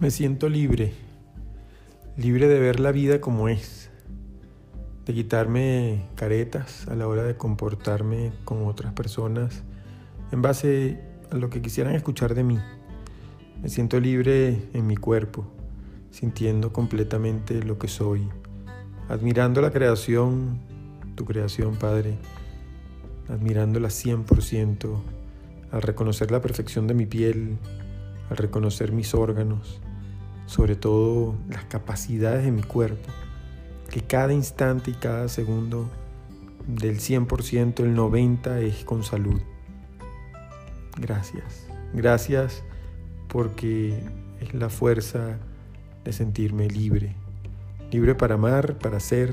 Me siento libre, libre de ver la vida como es, de quitarme caretas a la hora de comportarme con otras personas en base a lo que quisieran escuchar de mí. Me siento libre en mi cuerpo, sintiendo completamente lo que soy, admirando la creación, tu creación, Padre, admirándola 100%, al reconocer la perfección de mi piel, al reconocer mis órganos, sobre todo las capacidades de mi cuerpo, que cada instante y cada segundo del 100%, el 90% es con salud. Gracias, gracias porque es la fuerza de sentirme libre, libre para amar, para ser,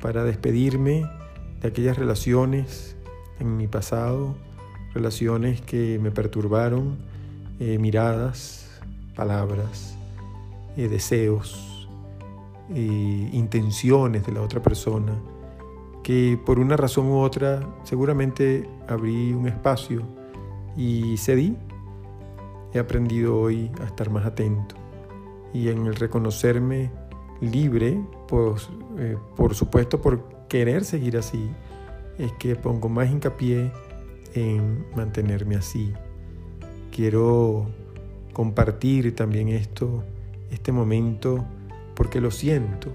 para despedirme de aquellas relaciones en mi pasado, relaciones que me perturbaron, eh, miradas, palabras, eh, deseos, eh, intenciones de la otra persona, que por una razón u otra seguramente abrí un espacio y cedí. He aprendido hoy a estar más atento y en el reconocerme libre, pues, por supuesto por querer seguir así, es que pongo más hincapié en mantenerme así. Quiero compartir también esto, este momento, porque lo siento,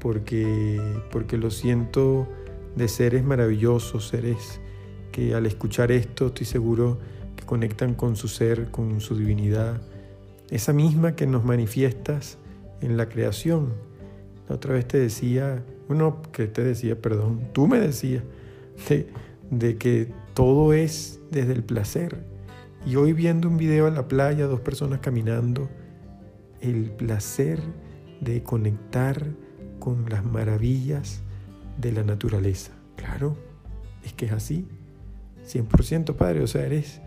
porque, porque lo siento de seres maravillosos, seres que al escuchar esto estoy seguro que conectan con su ser, con su divinidad, esa misma que nos manifiestas en la creación. La otra vez te decía, uno que te decía, perdón, tú me decías de, de que todo es desde el placer. Y hoy viendo un video en la playa, dos personas caminando, el placer de conectar con las maravillas de la naturaleza. Claro, es que es así. 100% Padre, o sea, eres,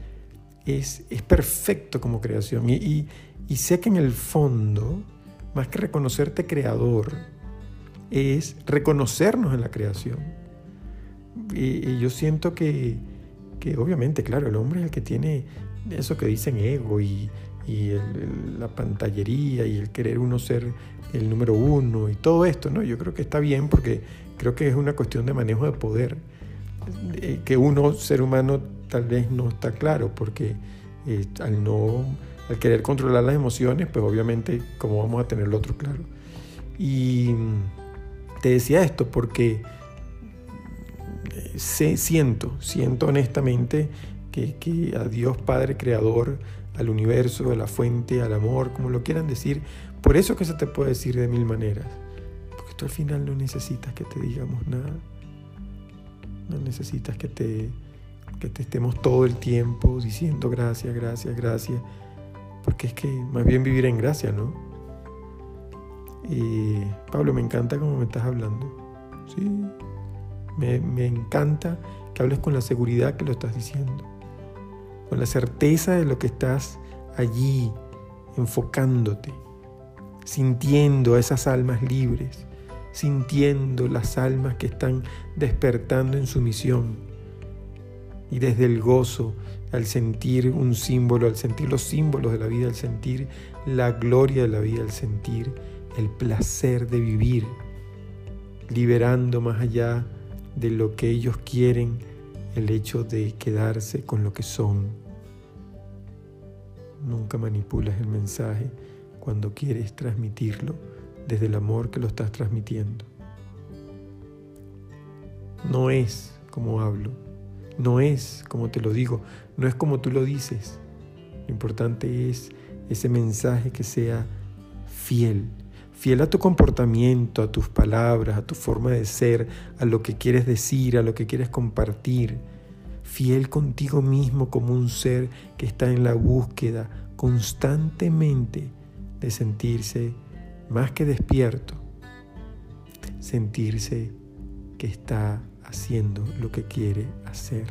es, es perfecto como creación. Y, y sé que en el fondo, más que reconocerte creador, es reconocernos en la creación. Y, yo siento que, que obviamente, claro, el hombre es el que tiene eso que dicen ego y, la pantallería y el querer uno ser el número uno y todo esto, ¿no? Yo creo que está bien porque creo que es una cuestión de manejo de poder, que uno, ser humano, tal vez no está claro, porque eh, al no, al querer controlar las emociones, pues obviamente, ¿cómo vamos a tener lo otro claro? Y te decía esto porque siento, siento honestamente que, a Dios Padre Creador, al universo, a la fuente, al amor, como lo quieran decir, por eso que se te puede decir de mil maneras. Porque tú al final no necesitas que te digamos nada. No necesitas que te, que te estemos todo el tiempo diciendo gracias, gracias, gracias. Porque es que más bien vivir en gracia, ¿no? Y Pablo, me encanta cómo me estás hablando. Sí, me, encanta que hables con la seguridad que lo estás diciendo, con la certeza de lo que estás allí enfocándote, sintiendo a esas almas libres, sintiendo las almas que están despertando en su misión. Y desde el gozo, al sentir un símbolo, al sentir los símbolos de la vida, al sentir la gloria de la vida, al sentir el placer de vivir, liberando más allá de lo que ellos quieren, el hecho de quedarse con lo que son. Nunca manipulas el mensaje cuando quieres transmitirlo desde el amor que lo estás transmitiendo. No es como hablo, no es como te lo digo, no es como tú lo dices. Lo importante es ese mensaje que sea fiel, fiel a tu comportamiento, a tus palabras, a tu forma de ser, a lo que quieres decir, a lo que quieres compartir. Fiel contigo mismo como un ser que está en la búsqueda constantemente de sentirse más que despierto, sentirse que está haciendo lo que quiere hacer.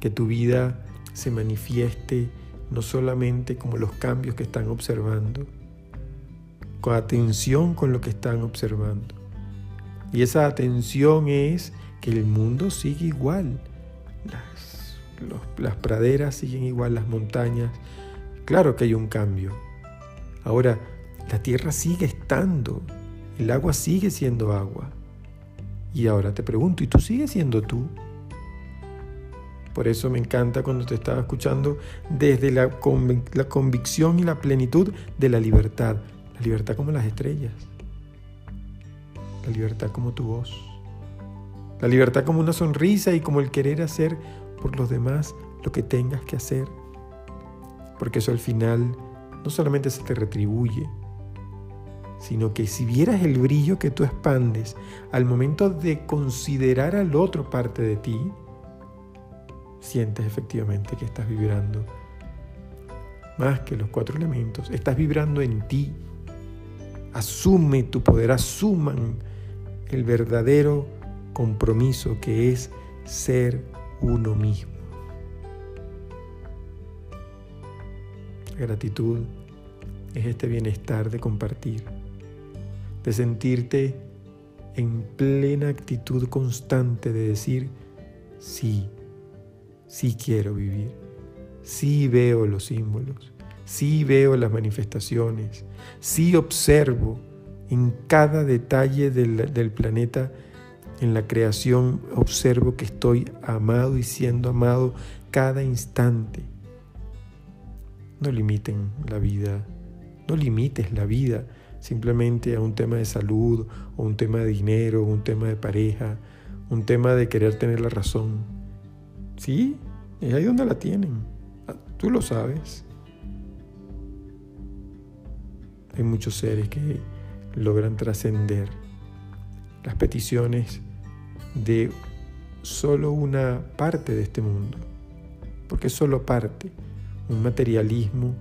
Que tu vida se manifieste no solamente como los cambios que están observando, con atención con lo que están observando. Y esa atención es que el mundo sigue igual. Las, las praderas siguen igual, las montañas Claro que hay un cambio. Ahora, la tierra sigue estando, el agua sigue siendo agua. Y ahora te pregunto, ¿y tú sigues siendo tú? Por eso me encanta cuando te estaba escuchando desde la, la convicción y la plenitud de la libertad. La libertad como las estrellas. La libertad como tu voz. La libertad como una sonrisa y como el querer hacer por los demás lo que tengas que hacer. Porque eso al final no solamente se te retribuye, sino que si vieras el brillo que tú expandes al momento de considerar al otro parte de ti, sientes efectivamente que estás vibrando más que los cuatro elementos, estás vibrando en ti. Asume tu poder, asuman el verdadero compromiso que es ser uno mismo. La gratitud es este bienestar de compartir, de sentirte en plena actitud constante de decir, sí, sí quiero vivir, sí veo los símbolos, sí veo las manifestaciones, sí observo en cada detalle del, del planeta, en la creación, observo que estoy amado y siendo amado cada instante. No limiten la vida, no limites la vida simplemente a un tema de salud o un tema de dinero, un tema de pareja, un tema de querer tener la razón. Sí, es ahí donde la tienen. Ah, tú lo sabes. Hay muchos seres que logran trascender las peticiones de solo una parte de este mundo, porque es solo parte. Un materialismo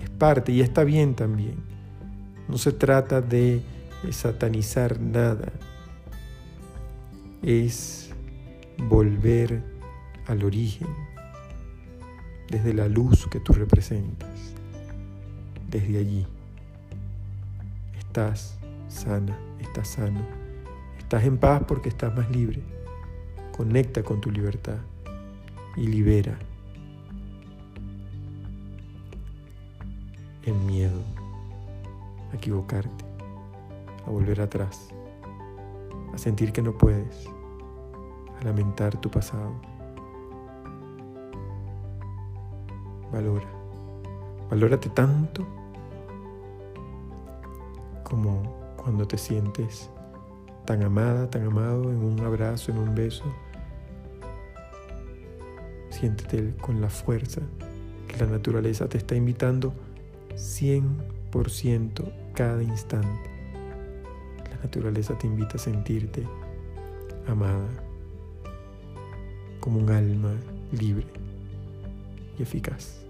es parte y está bien también. No se trata de satanizar nada, es volver al origen, desde la luz que tú representas, desde allí. Estás sana, estás sano, estás en paz porque estás más libre. Conecta con tu libertad y libera el miedo a equivocarte, a volver atrás, a sentir que no puedes, a lamentar tu pasado. Valora, valórate tanto como cuando te sientes tan amada, tan amado en un abrazo, en un beso. Siéntete con la fuerza que la naturaleza te está invitando 100% cada instante. La naturaleza te invita a sentirte amada como un alma libre y eficaz.